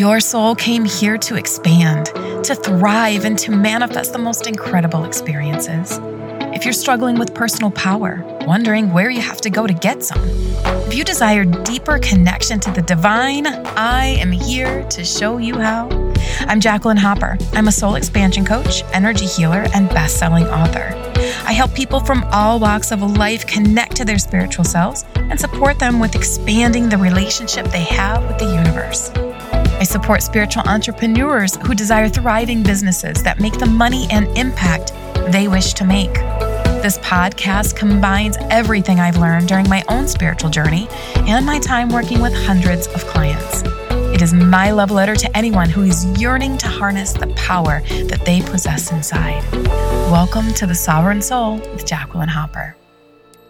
Your soul came here to expand, to thrive, and to manifest the most incredible experiences. If you're struggling with personal power, wondering where you have to go to get some, if you desire deeper connection to the divine, I am here to show you how. I'm Jacqueline Hopper. I'm a soul expansion coach, energy healer, and best selling author. I help people from all walks of life connect to their spiritual selves and support them with expanding the relationship they have with the universe. I support spiritual entrepreneurs who desire thriving businesses that make the money and impact they wish to make. This podcast combines everything I've learned during my own spiritual journey and my time working with hundreds of clients. It is my love letter to anyone who is yearning to harness the power that they possess inside. Welcome to the Sovereign Soul with Jacqueline Hopper.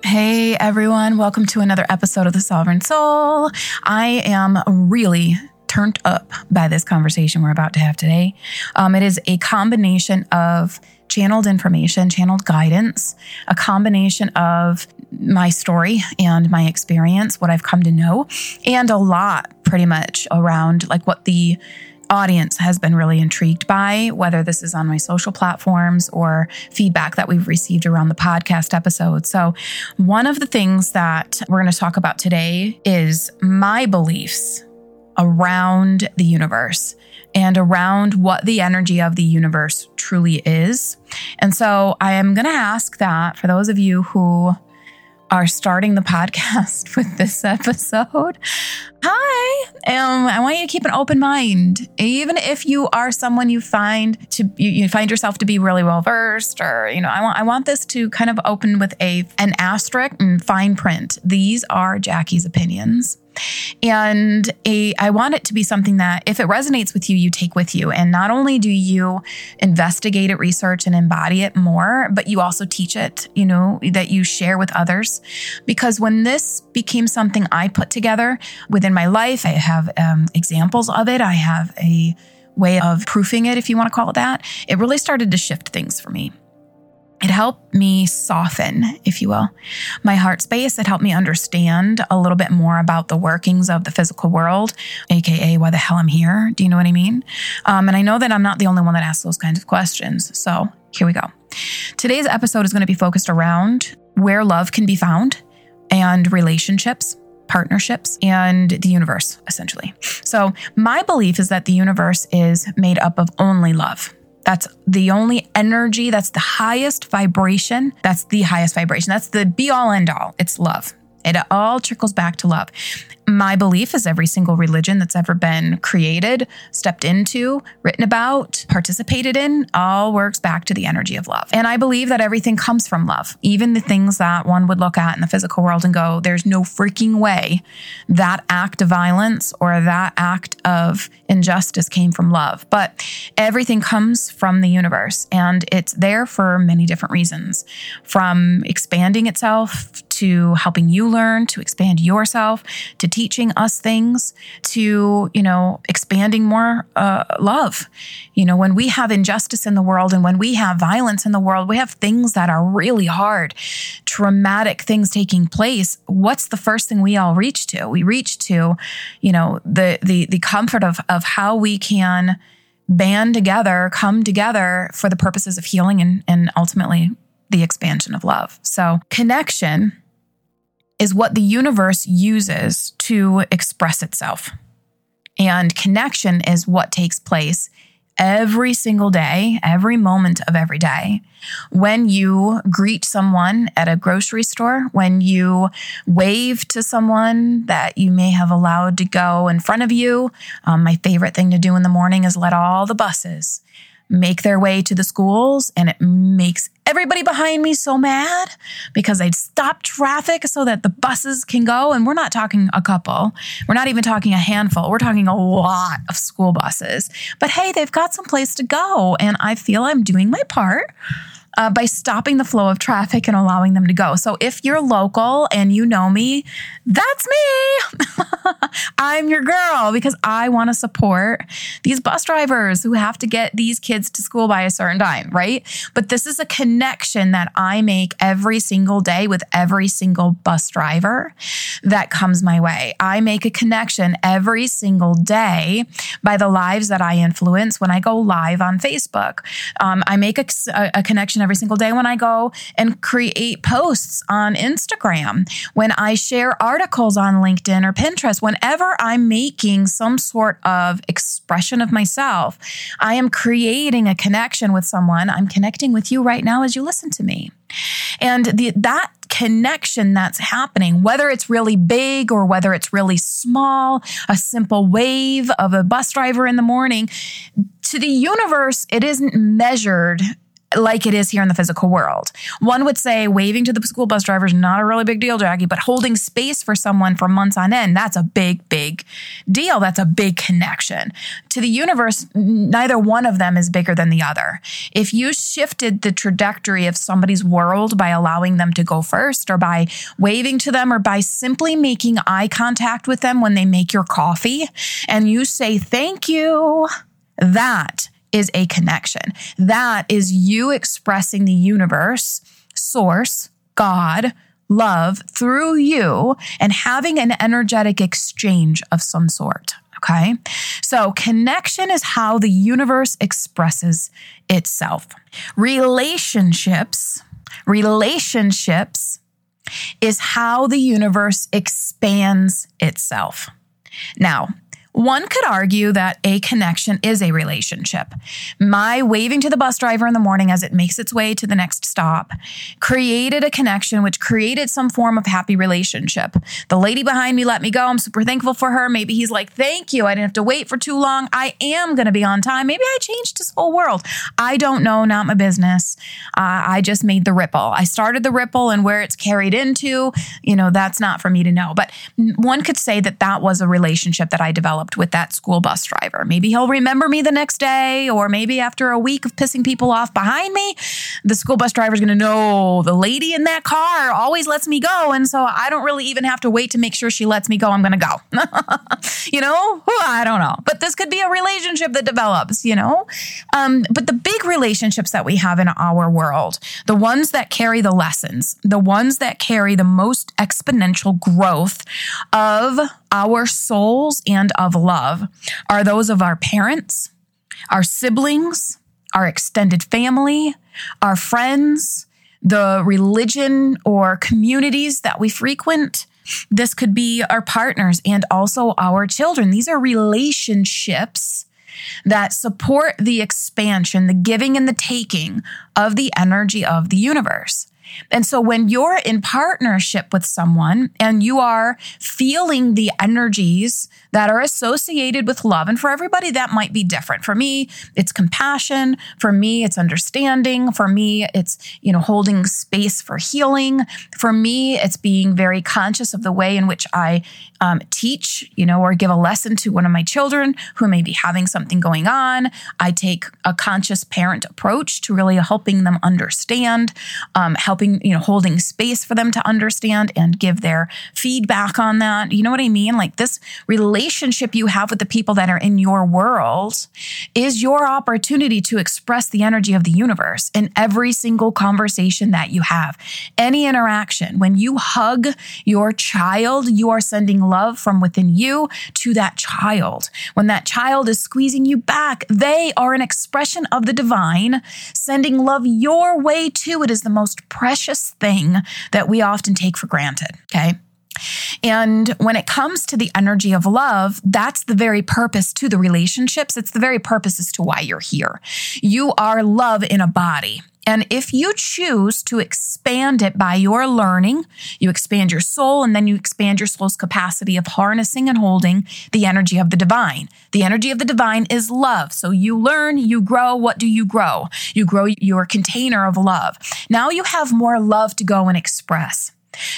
Hey everyone, welcome to another episode of the Sovereign Soul. I am really turned up by this conversation we're about to have today. Um, it is a combination of channeled information, channeled guidance, a combination of my story and my experience, what I've come to know, and a lot pretty much around like what the audience has been really intrigued by, whether this is on my social platforms or feedback that we've received around the podcast episode. So, one of the things that we're going to talk about today is my beliefs around the universe and around what the energy of the universe truly is. And so I am going to ask that for those of you who are starting the podcast with this episode. Hi, um, I want you to keep an open mind, even if you are someone you find to you, you find yourself to be really well versed, or you know, I want I want this to kind of open with a an asterisk and fine print. These are Jackie's opinions. And a, I want it to be something that if it resonates with you, you take with you. And not only do you investigate it, research, and embody it more, but you also teach it, you know, that you share with others. Because when this became something I put together within my life, I have um, examples of it. I have a way of proofing it, if you want to call it that. It really started to shift things for me. It helped me soften, if you will, my heart space. It helped me understand a little bit more about the workings of the physical world, AKA why the hell I'm here. Do you know what I mean? Um, and I know that I'm not the only one that asks those kinds of questions. So here we go. Today's episode is going to be focused around where love can be found and relationships partnerships and the universe, essentially. So, my belief is that the universe is made up of only love. That's the only energy, that's the highest vibration. That's the highest vibration. That's the be all end all. It's love. It all trickles back to love. My belief is every single religion that's ever been created, stepped into, written about, participated in, all works back to the energy of love. And I believe that everything comes from love. Even the things that one would look at in the physical world and go, there's no freaking way that act of violence or that act of injustice came from love. But everything comes from the universe and it's there for many different reasons from expanding itself to helping you learn, to expand yourself, to teaching us things, to, you know, expanding more uh, love. You know, when we have injustice in the world and when we have violence in the world, we have things that are really hard, traumatic things taking place. What's the first thing we all reach to? We reach to, you know, the the the comfort of of how we can band together, come together for the purposes of healing and, and ultimately the expansion of love. So, connection is what the universe uses to express itself. And connection is what takes place every single day, every moment of every day. When you greet someone at a grocery store, when you wave to someone that you may have allowed to go in front of you. Um, my favorite thing to do in the morning is let all the buses make their way to the schools and it makes everybody behind me so mad because I'd stop traffic so that the buses can go. And we're not talking a couple, we're not even talking a handful, we're talking a lot of school buses. But hey, they've got some place to go. And I feel I'm doing my part. Uh, by stopping the flow of traffic and allowing them to go. So if you're local and you know me, that's me. I'm your girl because I want to support these bus drivers who have to get these kids to school by a certain time, right? But this is a connection that I make every single day with every single bus driver that comes my way. I make a connection every single day by the lives that I influence when I go live on Facebook. Um, I make a, a connection every single day when I go and create posts on Instagram, when I share articles on LinkedIn or Pinterest, whenever I'm making some sort of expression of myself, I am creating a connection with someone. I'm connecting with you right now as you listen to me. And the, that connection that's happening, whether it's really big or whether it's really small, a simple wave of a bus driver in the morning, to the universe, it isn't measured like it is here in the physical world. One would say waving to the school bus driver is not a really big deal, Jackie, but holding space for someone for months on end, that's a big, big deal. That's a big connection. To the universe, neither one of them is bigger than the other. If you shifted the trajectory of somebody's world by allowing them to go first or by waving to them or by simply making eye contact with them when they make your coffee and you say thank you, that is a connection. That is you expressing the universe, source, God, love through you and having an energetic exchange of some sort. Okay. So connection is how the universe expresses itself. Relationships, relationships is how the universe expands itself. Now, one could argue that a connection is a relationship. My waving to the bus driver in the morning as it makes its way to the next stop created a connection, which created some form of happy relationship. The lady behind me let me go. I'm super thankful for her. Maybe he's like, Thank you. I didn't have to wait for too long. I am going to be on time. Maybe I changed his whole world. I don't know, not my business. Uh, I just made the ripple. I started the ripple and where it's carried into, you know, that's not for me to know. But one could say that that was a relationship that I developed developed with that school bus driver. Maybe he'll remember me the next day, or maybe after a week of pissing people off behind me, the school bus driver is going to know the lady in that car always lets me go. And so I don't really even have to wait to make sure she lets me go. I'm going to go. you know, I don't know. But this could be a relationship that develops, you know? Um, but the big relationships that we have in our world, the ones that carry the lessons, the ones that carry the most exponential growth of our souls and of love are those of our parents, our siblings, our extended family, our friends, the religion or communities that we frequent. This could be our partners and also our children. These are relationships that support the expansion, the giving and the taking of the energy of the universe. And so when you're in partnership with someone and you are feeling the energies that are associated with love, and for everybody that might be different. For me, it's compassion. For me, it's understanding. For me, it's, you know, holding space for healing. For me, it's being very conscious of the way in which I um, teach, you know, or give a lesson to one of my children who may be having something going on. I take a conscious parent approach to really helping them understand, um, helping, you know, holding space for them to understand and give their feedback on that. You know what I mean? Like this relationship you have with the people that are in your world is your opportunity to express the energy of the universe in every single conversation that you have. Any interaction, when you hug your child, you are sending love from within you to that child. When that child is squeezing you back, they are an expression of the divine, sending love your way too. It is the most precious thing that we often take for granted. Okay. And when it comes to the energy of love, that's the very purpose to the relationships. It's the very purpose as to why you're here. You are love in a body. And if you choose to expand it by your learning, you expand your soul and then you expand your soul's capacity of harnessing and holding the energy of the divine. The energy of the divine is love. So you learn, you grow. What do you grow? You grow your container of love. Now you have more love to go and express.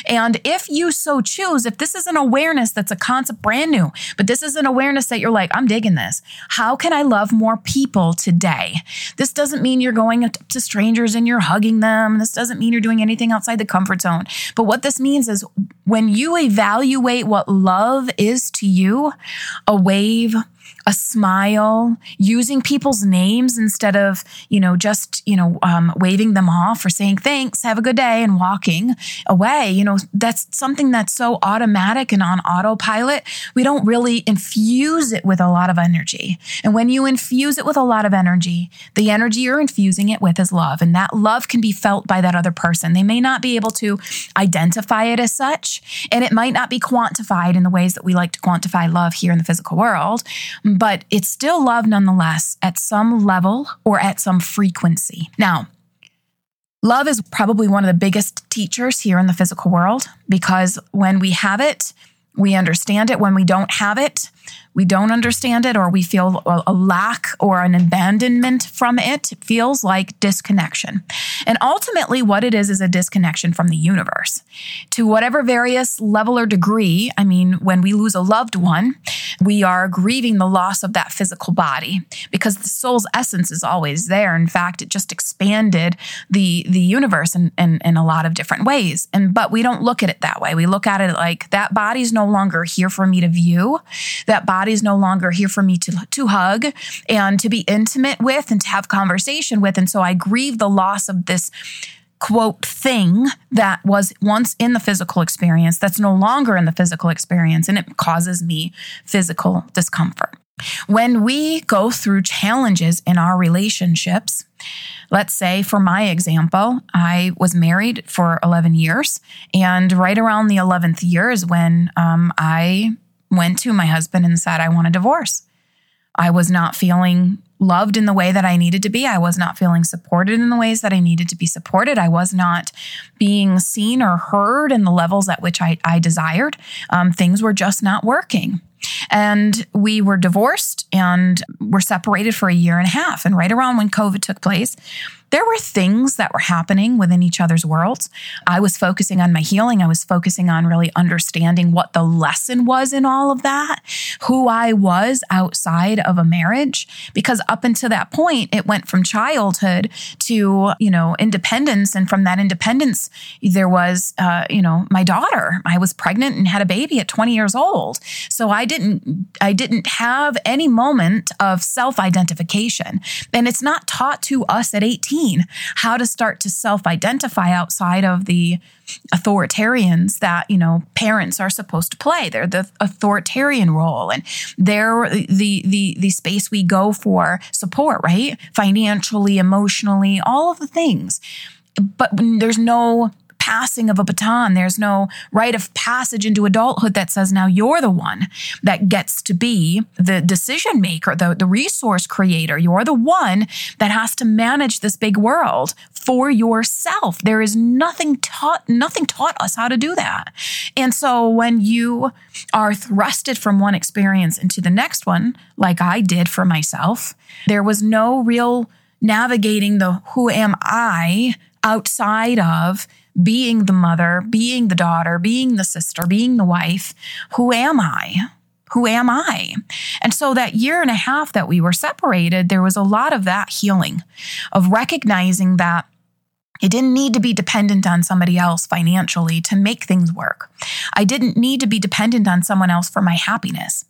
And if you so choose, if this is an awareness that's a concept brand new, but this is an awareness that you're like, I'm digging this. How can I love more people today? This doesn't mean you're going to strangers and you're hugging them. This doesn't mean you're doing anything outside the comfort zone. But what this means is when you evaluate what love is to you, a wave, a smile, using people's names instead of, you know, just, you know, um, waving them off or saying thanks, have a good day and walking away. You know, that's something that's so automatic and on autopilot. We don't really infuse it with a lot of energy. And when you infuse it with a lot of energy, the energy you're infusing it with is love. And that love can be felt by that other person. They may not be able to identify it as such, and it might not be quantified in the ways that we like to quantify love here in the physical world but it's still love nonetheless at some level or at some frequency. Now, love is probably one of the biggest teachers here in the physical world because when we have it, we understand it. When we don't have it, we don't understand it or we feel a lack or an abandonment from it. Feels like disconnection. And ultimately, what it is is a disconnection from the universe. To whatever various level or degree, I mean, when we lose a loved one, we are grieving the loss of that physical body because the soul's essence is always there. In fact, it just expanded the, the universe in, in, in a lot of different ways. And but we don't look at it that way. We look at it like that body's no longer here for me to view. That body body's no longer here for me to, to hug and to be intimate with and to have conversation with. And so I grieve the loss of this quote thing that was once in the physical experience that's no longer in the physical experience and it causes me physical discomfort. When we go through challenges in our relationships, let's say for my example, I was married for 11 years, and right around the 11th year is when um, I went to my husband and said, I want a divorce. I was not feeling loved in the way that I needed to be. I was not feeling supported in the ways that I needed to be supported. I was not being seen or heard in the levels at which I, I desired. Um, things were just not working. And we were divorced and were separated for a year and a half. And right around when COVID took place, there were things that were happening within each other's worlds. I was focusing on my healing. I was focusing on really understanding what the lesson was in all of that, who I was outside of a marriage. Because up until that point, it went from childhood to, you know, independence. And from that independence, there was, uh, you know, my daughter. I was pregnant and had a baby at 20 years old. So I didn't, I didn't have any moment of self identification. And it's not taught to us at 18 how to start to self identify outside of the authoritarians that you know parents are supposed to play. They're the authoritarian role and they're the the the space we go for support right? Financially emotionally all of the things. But there's no passing of a baton. There's no rite of passage into adulthood that says now you're the one that gets to be the decision maker, the, the resource creator. You're the one that has to manage this big world for yourself. There is nothing taught, nothing taught us how to do that. And so when you are thrusted from one experience into the next one, like I did for myself, there was no real navigating the who am I outside of being the mother, being the daughter, being the sister, being the wife. Who am I? Who am I? And so that year and a half that we were separated, there was a lot of that healing, of recognizing that it didn't need to be dependent on somebody else financially to make things work. I didn't need to be dependent on someone else for my happiness.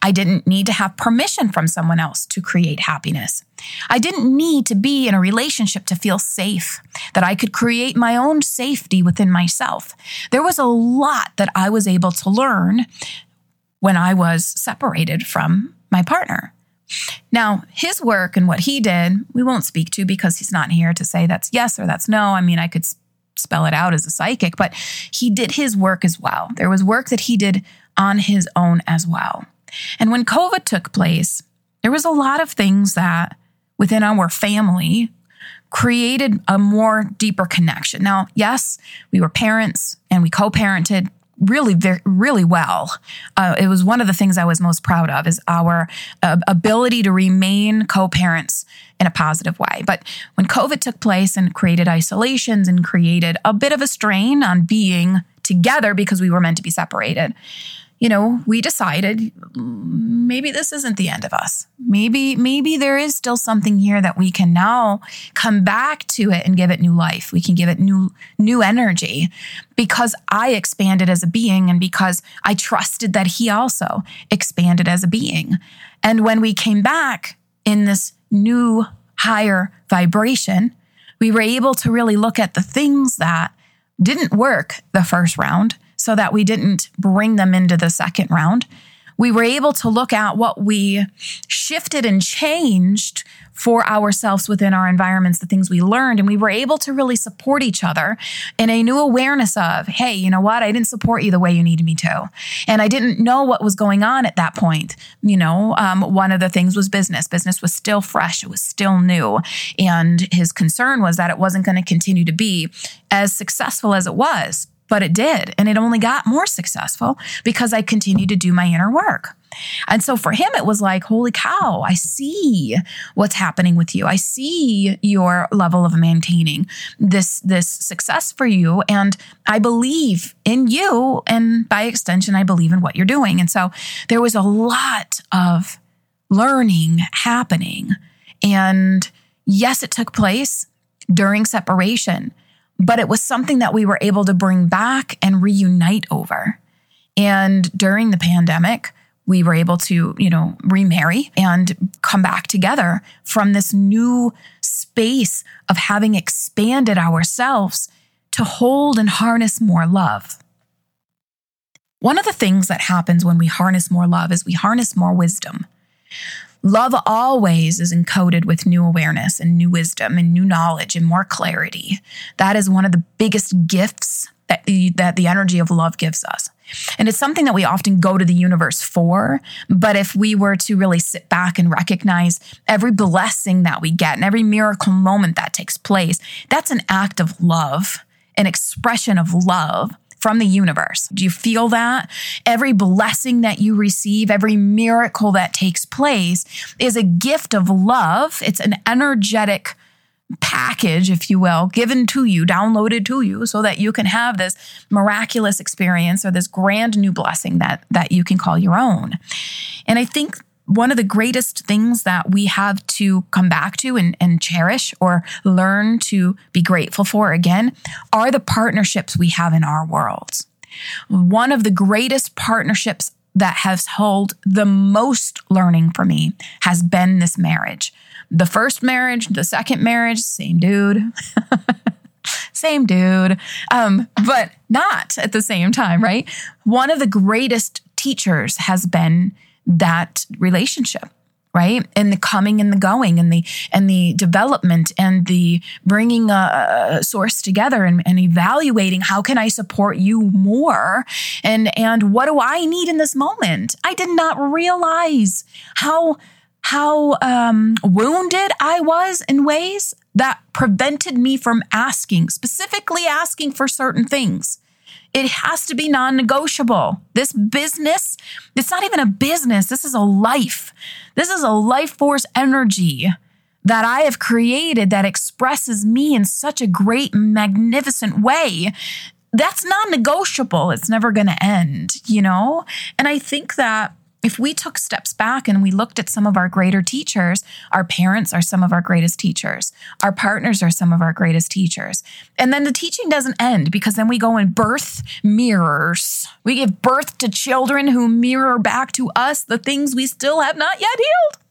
I didn't need to have permission from someone else to create happiness. I didn't need to be in a relationship to feel safe, that I could create my own safety within myself. There was a lot that I was able to learn when I was separated from my partner. Now, his work and what he did, we won't speak to because he's not here to say that's yes or that's no. I mean, I could spell it out as a psychic, but he did his work as well. There was work that he did on his own as well. And when COVID took place, there was a lot of things that within our family created a more deeper connection. Now, yes, we were parents and we co-parented really very, really well. Uh, it was one of the things I was most proud of is our uh, ability to remain co-parents in a positive way. But when COVID took place and created isolations and created a bit of a strain on being together because we were meant to be separated you know, we decided maybe this isn't the end of us. Maybe, maybe there is still something here that we can now come back to it and give it new life. We can give it new, new energy because I expanded as a being and because I trusted that he also expanded as a being. And when we came back in this new higher vibration, we were able to really look at the things that didn't work the first round so that we didn't bring them into the second round. We were able to look at what we shifted and changed for ourselves within our environments, the things we learned, and we were able to really support each other in a new awareness of, hey, you know what? I didn't support you the way you needed me to. And I didn't know what was going on at that point. You know, um, one of the things was business. Business was still fresh, it was still new. And his concern was that it wasn't going to continue to be as successful as it was but it did. And it only got more successful because I continued to do my inner work. And so for him, it was like, holy cow, I see what's happening with you. I see your level of maintaining this, this success for you. And I believe in you. And by extension, I believe in what you're doing. And so there was a lot of learning happening. And yes, it took place during separation but it was something that we were able to bring back and reunite over. And during the pandemic, we were able to, you know, remarry and come back together from this new space of having expanded ourselves to hold and harness more love. One of the things that happens when we harness more love is we harness more wisdom. Love always is encoded with new awareness and new wisdom and new knowledge and more clarity. That is one of the biggest gifts that the, that the energy of love gives us. And it's something that we often go to the universe for. But if we were to really sit back and recognize every blessing that we get and every miracle moment that takes place, that's an act of love, an expression of love from the universe. Do you feel that? Every blessing that you receive, every miracle that takes place is a gift of love. It's an energetic package, if you will, given to you, downloaded to you, so that you can have this miraculous experience or this grand new blessing that that you can call your own. And I think one of the greatest things that we have to come back to and, and, cherish or learn to be grateful for again are the partnerships we have in our worlds. One of the greatest partnerships that has held the most learning for me has been this marriage. The first marriage, the second marriage, same dude. same dude. Um, but not at the same time, right? One of the greatest teachers has been that relationship right? And the coming and the going and the and the development and the bringing a, a source together and, and, evaluating how can i support you more? And and what do i need in this moment? I did not realize how how um, wounded i was in ways that prevented me from asking specifically asking for certain things it has to be non negotiable. This business, it's not even a business. This is a life. This is a life force energy that I have created that expresses me in such a great, magnificent way. That's non negotiable. It's never going to end, you know? And I think that if we took steps back and we looked at some of our greater teachers, our parents are some of our greatest teachers, our partners are some of our greatest teachers. And then the teaching doesn't end because then we go and birth mirrors. We give birth to children who mirror back to us the things we still have not yet healed.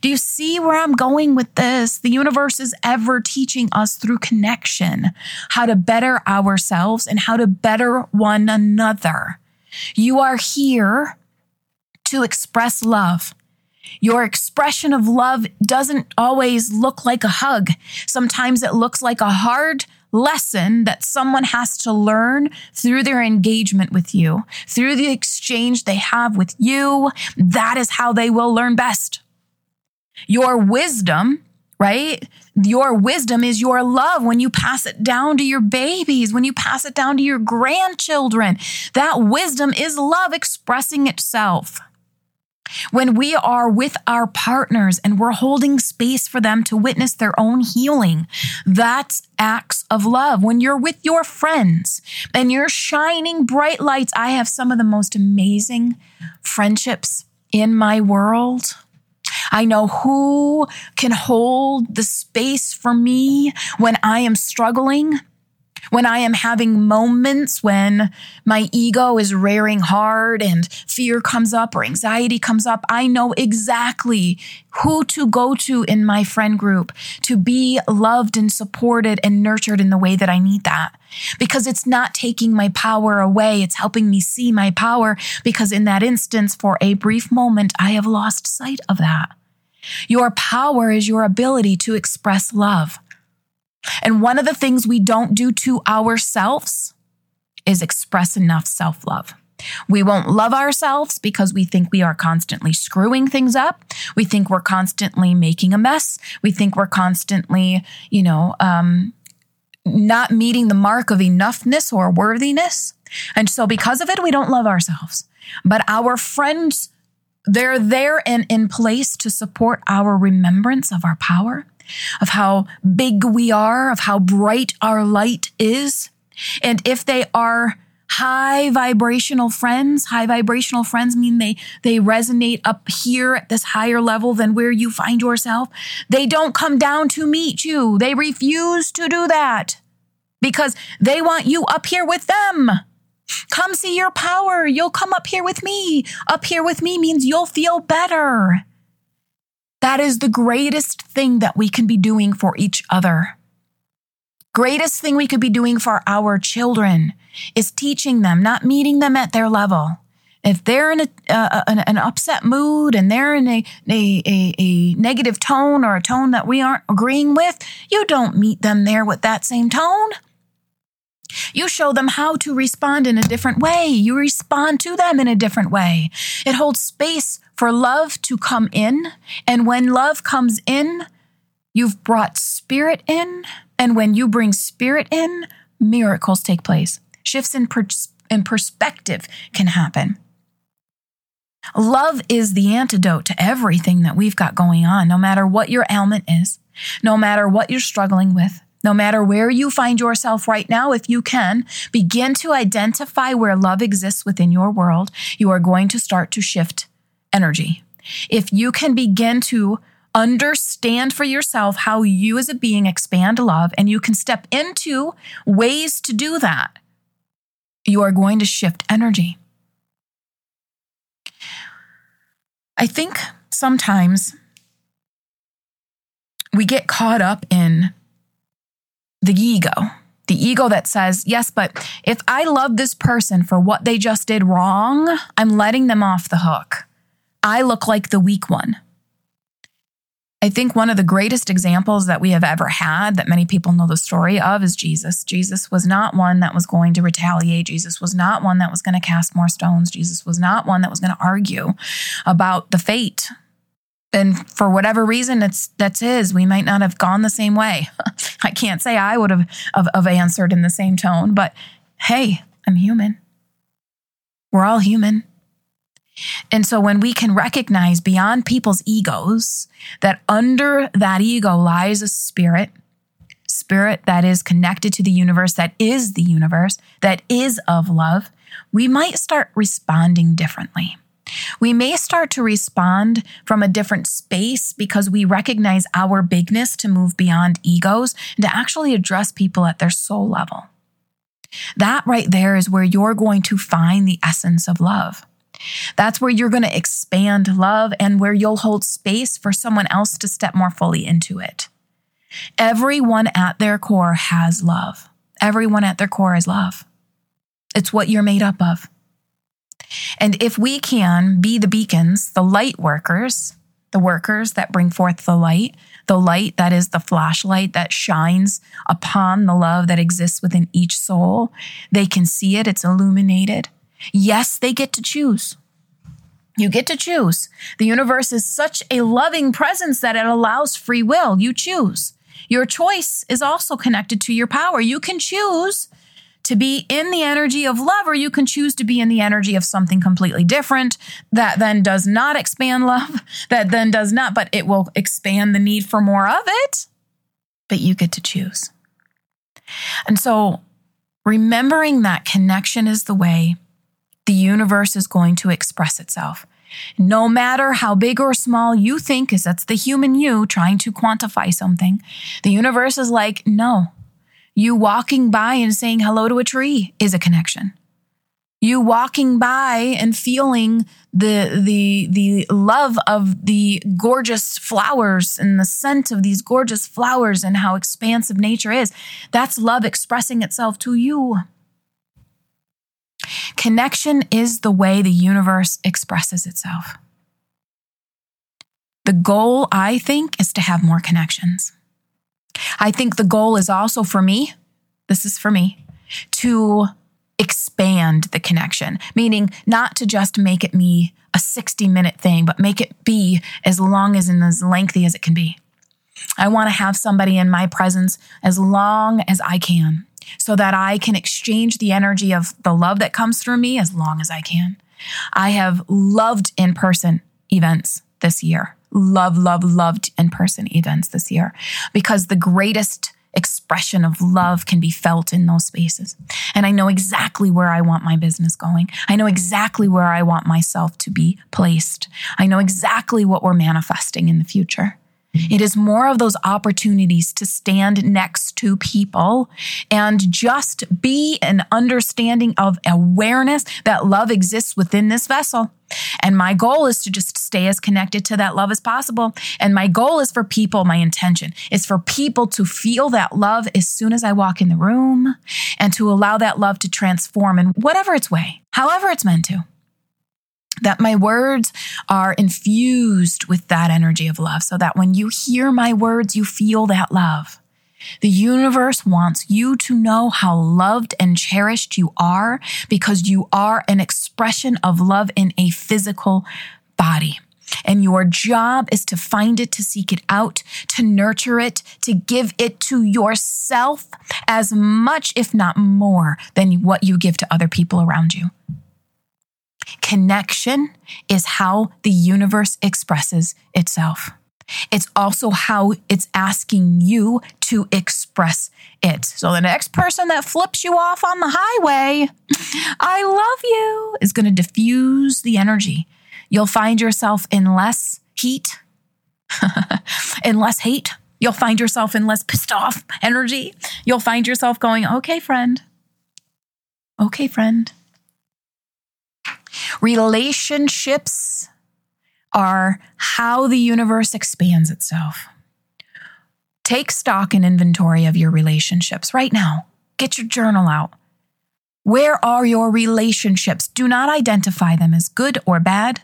Do you see where I'm going with this? The universe is ever teaching us through connection how to better ourselves and how to better one another. You are here to express love. Your expression of love doesn't always look like a hug. Sometimes it looks like a hard lesson that someone has to learn through their engagement with you, through the exchange they have with you. That is how they will learn best. Your wisdom, right? Your wisdom is your love when you pass it down to your babies, when you pass it down to your grandchildren. That wisdom is love expressing itself. When we are with our partners and we're holding space for them to witness their own healing, that's acts of love. When you're with your friends and you're shining bright lights, I have some of the most amazing friendships in my world. I know who can hold the space for me when I am struggling when I am having moments when my ego is rearing hard and fear comes up or anxiety comes up, I know exactly who to go to in my friend group to be loved and supported and nurtured in the way that I need that. Because it's not taking my power away. It's helping me see my power because in that instance, for a brief moment, I have lost sight of that. Your power is your ability to express love. And one of the things we don't do to ourselves is express enough self love. We won't love ourselves because we think we are constantly screwing things up. We think we're constantly making a mess. We think we're constantly, you know, um, not meeting the mark of enoughness or worthiness. And so because of it, we don't love ourselves. But our friends, they're there and in place to support our remembrance of our power of how big we are, of how bright our light is. And if they are high vibrational friends, high vibrational friends mean they, they resonate up here at this higher level than where you find yourself. They don't come down to meet you. They refuse to do that because they want you up here with them. Come see your power. You'll come up here with me. Up here with me means you'll feel better. That is the greatest thing that we can be doing for each other. Greatest thing we could be doing for our children is teaching them, not meeting them at their level. If they're in a, uh, an, an, upset mood and they're in a, a, a, a negative tone or a tone that we aren't agreeing with, you don't meet them there with that same tone. You show them how to respond in a different way. You respond to them in a different way. It holds space for love to come in. And when love comes in, you've brought spirit in. And when you bring spirit in, miracles take place. Shifts in, pers- in perspective can happen. Love is the antidote to everything that we've got going on, no matter what your ailment is, no matter what you're struggling with. No matter where you find yourself right now, if you can, begin to identify where love exists within your world, you are going to start to shift energy. If you can begin to understand for yourself how you as a being expand love and you can step into ways to do that, you are going to shift energy. I think sometimes we get caught up in the ego. The ego that says, yes, but if I love this person for what they just did wrong, I'm letting them off the hook. I look like the weak one. I think one of the greatest examples that we have ever had that many people know the story of is Jesus. Jesus was not one that was going to retaliate. Jesus was not one that was going to cast more stones. Jesus was not one that was going to argue about the fate and for whatever reason it's that's his. We might not have gone the same way. I can't say i would have, have, have answered in the same tone but hey i'm human. We're all human. And so when we can recognize beyond people's egos that under that ego lies a spirit spirit that is connected to the universe that is the universe that is of love we might start responding differently we may start to respond from a different space because we recognize our bigness to move beyond egos and to actually address people at their soul level. That right there is where you're going to find the essence of love. That's where you're going to expand love and where you'll hold space for someone else to step more fully into it. Everyone at their core has love. Everyone at their core is love. It's what you're made up of. And if we can be the beacons, the light workers, the workers that bring forth the light, the light that is the flashlight that shines upon the love that exists within each soul, they can see it, it's illuminated. Yes, they get to choose. You get to choose. The universe is such a loving presence that it allows free will. You choose. Your choice is also connected to your power. You can choose to be in the energy of love, or you can choose to be in the energy of something completely different that then does not expand love, that then does not, but it will expand the need for more of it. But you get to choose. And so remembering that connection is the way the universe is going to express itself. No matter how big or small you think, because that's the human you trying to quantify something, the universe is like, no. You walking by and saying hello to a tree is a connection. You walking by and feeling the the the love of the gorgeous flowers and the scent of these gorgeous flowers and how expansive nature is. That's love expressing itself to you. Connection is the way the universe expresses itself. The goal, I think, is to have more connections. I think the goal is also for me, this is for me, to expand the connection, meaning not to just make it me a 60 minute thing, but make it be as long as and as lengthy as it can be. I want to have somebody in my presence as long as I can so that I can exchange the energy of the love that comes through me as long as I can. I have loved in person events this year. Love, love, loved in person events this year because the greatest expression of love can be felt in those spaces. And I know exactly where I want my business going. I know exactly where I want myself to be placed. I know exactly what we're manifesting in the future. It is more of those opportunities to stand next to people and just be an understanding of awareness that love exists within this vessel. And my goal is to just stay as connected to that love as possible. And my goal is for people, my intention is for people to feel that love as soon as I walk in the room and to allow that love to transform in whatever its way, however it's meant to that my words are infused with that energy of love so that when you hear my words, you feel that love. The universe wants you to know how loved and cherished you are because you are an expression of love in a physical body. And your job is to find it, to seek it out, to nurture it, to give it to yourself as much, if not more, than what you give to other people around you. Connection is how the universe expresses itself. It's also how it's asking you to express it. So the next person that flips you off on the highway, I love you, is going to diffuse the energy. You'll find yourself in less heat, in less hate. You'll find yourself in less pissed off energy. You'll find yourself going, okay, friend. Okay, friend. Relationships are how the universe expands itself. Take stock and inventory of your relationships right now. Get your journal out. Where are your relationships? Do not identify them as good or bad,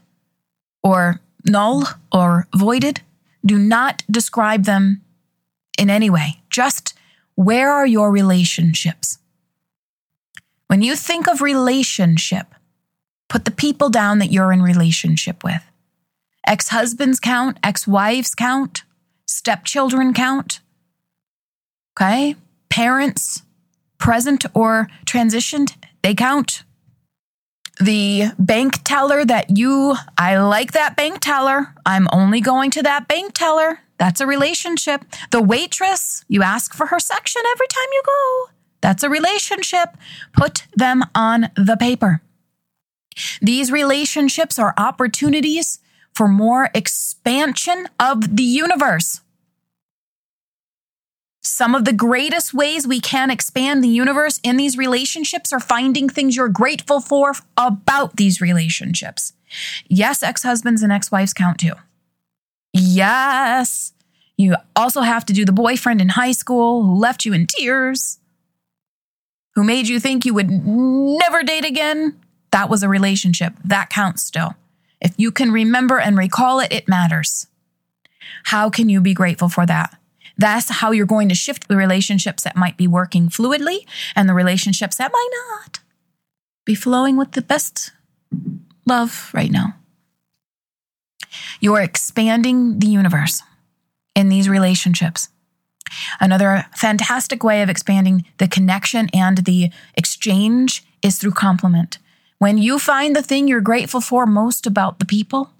or null or voided. Do not describe them in any way. Just where are your relationships? When you think of relationship, Put the people down that you're in relationship with. Ex husbands count, ex wives count, stepchildren count. Okay? Parents, present or transitioned, they count. The bank teller that you, I like that bank teller. I'm only going to that bank teller. That's a relationship. The waitress, you ask for her section every time you go. That's a relationship. Put them on the paper. These relationships are opportunities for more expansion of the universe. Some of the greatest ways we can expand the universe in these relationships are finding things you're grateful for about these relationships. Yes, ex husbands and ex wives count too. Yes. You also have to do the boyfriend in high school who left you in tears, who made you think you would never date again, that was a relationship. That counts still. If you can remember and recall it, it matters. How can you be grateful for that? That's how you're going to shift the relationships that might be working fluidly and the relationships that might not be flowing with the best love right now. You're expanding the universe in these relationships. Another fantastic way of expanding the connection and the exchange is through compliment. When you find the thing you're grateful for most about the people,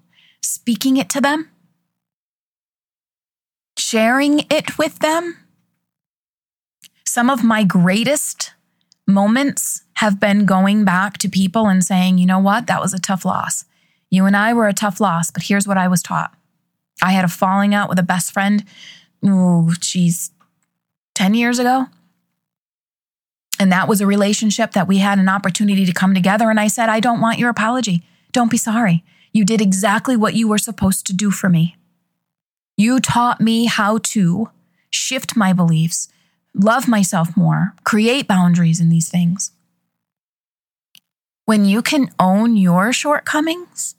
speaking it to them, sharing it with them. Some of my greatest moments have been going back to people and saying, you know what, that was a tough loss. You and I were a tough loss, but here's what I was taught. I had a falling out with a best friend. Oh, geez, 10 years ago. And that was a relationship that we had an opportunity to come together. And I said, I don't want your apology. Don't be sorry. You did exactly what you were supposed to do for me. You taught me how to shift my beliefs, love myself more, create boundaries in these things. When you can own your shortcomings,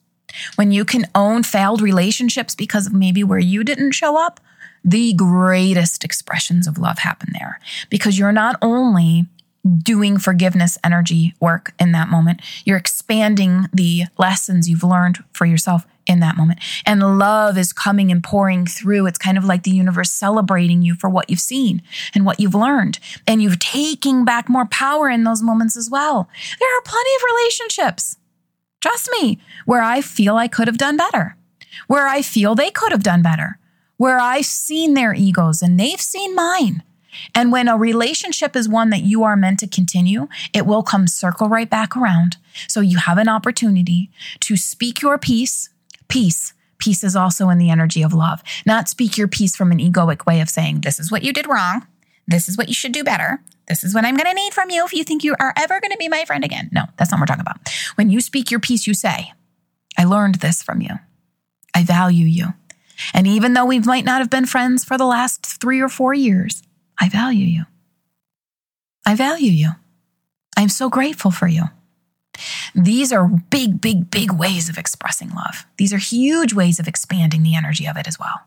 when you can own failed relationships because of maybe where you didn't show up, the greatest expressions of love happen there because you're not only doing forgiveness energy work in that moment, you're expanding the lessons you've learned for yourself in that moment. And love is coming and pouring through. It's kind of like the universe celebrating you for what you've seen and what you've learned. And you're taking back more power in those moments as well. There are plenty of relationships, trust me, where I feel I could have done better, where I feel they could have done better, where I've seen their egos and they've seen mine. And when a relationship is one that you are meant to continue, it will come circle right back around. So you have an opportunity to speak your piece, peace. Peace is also in the energy of love. Not speak your peace from an egoic way of saying, this is what you did wrong. This is what you should do better. This is what I'm going to need from you if you think you are ever going to be my friend again. No, that's not what we're talking about. When you speak your peace, you say, I learned this from you. I value you. And even though we might not have been friends for the last three or four years, I value you. I value you. I'm so grateful for you. These are big, big, big ways of expressing love. These are huge ways of expanding the energy of it as well.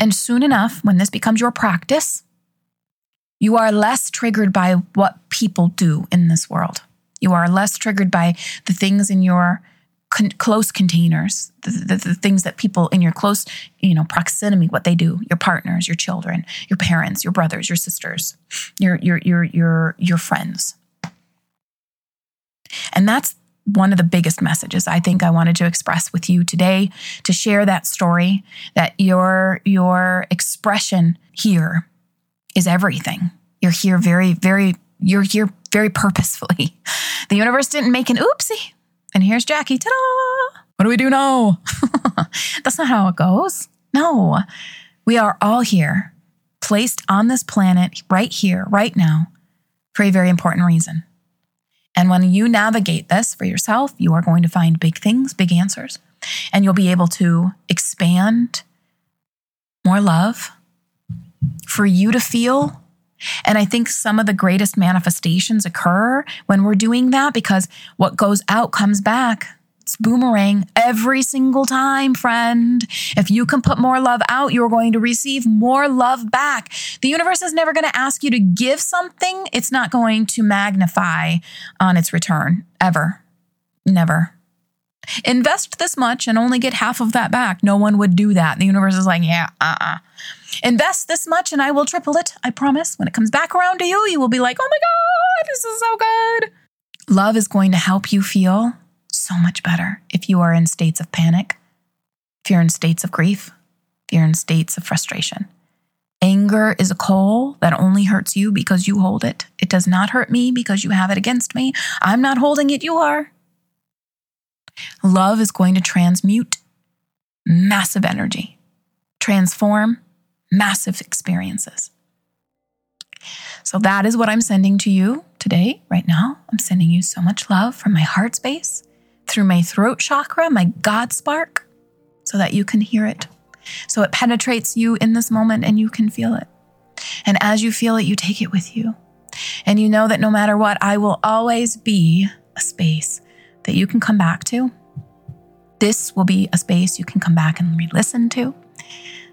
And soon enough, when this becomes your practice, you are less triggered by what people do in this world. You are less triggered by the things in your con- close containers, the, the, the, things that people in your close, you know, proximity, what they do, your partners, your children, your parents, your brothers, your sisters, your your your your your friends. And that's one of the biggest messages I think I wanted to express with you today to share that story that your your expression here is everything. You're here very very you're here very purposefully. The universe didn't make an oopsie and here's Jackie. Ta da! What do we do now? That's not how it goes. No, we are all here, placed on this planet right here, right now, for a very important reason. And when you navigate this for yourself, you are going to find big things, big answers, and you'll be able to expand more love for you to feel and I think some of the greatest manifestations occur when we're doing that because what goes out comes back. It's boomerang every single time, friend. If you can put more love out, you're going to receive more love back. The universe is never going to ask you to give something, it's not going to magnify on its return, ever. Never. Invest this much and only get half of that back. No one would do that. The universe is like, yeah, uh uh-uh. uh Invest this much and I will triple it. I promise. When it comes back around to you, you will be like, oh my God, this is so good. Love is going to help you feel so much better if you are in states of panic, if you're in states of grief, if you're in states of frustration. Anger is a coal that only hurts you because you hold it. It does not hurt me because you have it against me. I'm not holding it, you are. Love is going to transmute massive energy, transform massive experiences. So that is what I'm sending to you today, right now. I'm sending you so much love from my heart space, through my throat chakra, my God spark, so that you can hear it. So it penetrates you in this moment and you can feel it. And as you feel it, you take it with you. And you know that no matter what, I will always be a space that you can come back to. This will be a space you can come back and re listen to.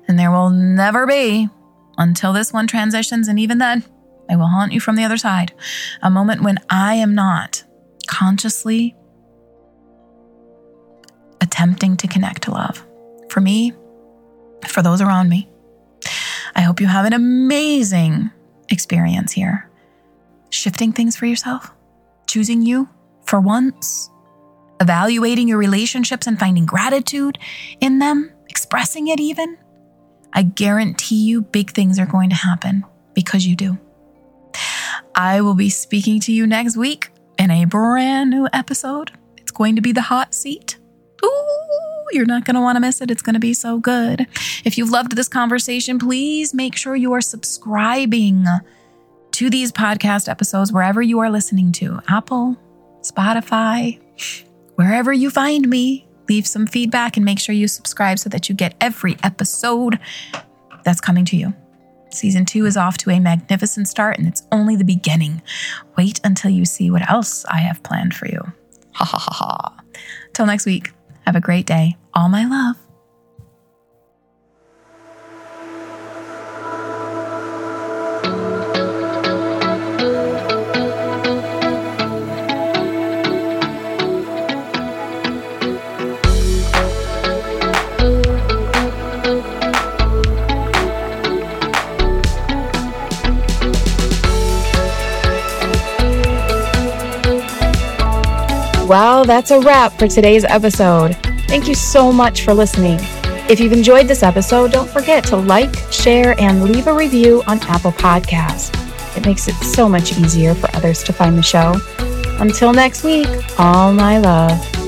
And there will never be, until this one transitions, and even then, I will haunt you from the other side, a moment when I am not consciously attempting to connect to love. For me, for those around me, I hope you have an amazing experience here. Shifting things for yourself, choosing you for once, evaluating your relationships and finding gratitude in them, expressing it even. I guarantee you big things are going to happen because you do. I will be speaking to you next week in a brand new episode. It's going to be the hot seat. Ooh, you're not going to want to miss it. It's going to be so good. If you've loved this conversation, please make sure you are subscribing to these podcast episodes wherever you are listening to Apple, Spotify, wherever you find me. Leave some feedback and make sure you subscribe so that you get every episode that's coming to you. Season two is off to a magnificent start, and it's only the beginning. Wait until you see what else I have planned for you. Ha ha ha ha. Till next week, have a great day. All my love. Well, that's a wrap for today's episode. Thank you so much for listening. If you've enjoyed this episode, don't forget to like, share, and leave a review on Apple Podcasts. It makes it so much easier for others to find the show. Until next week, all my love.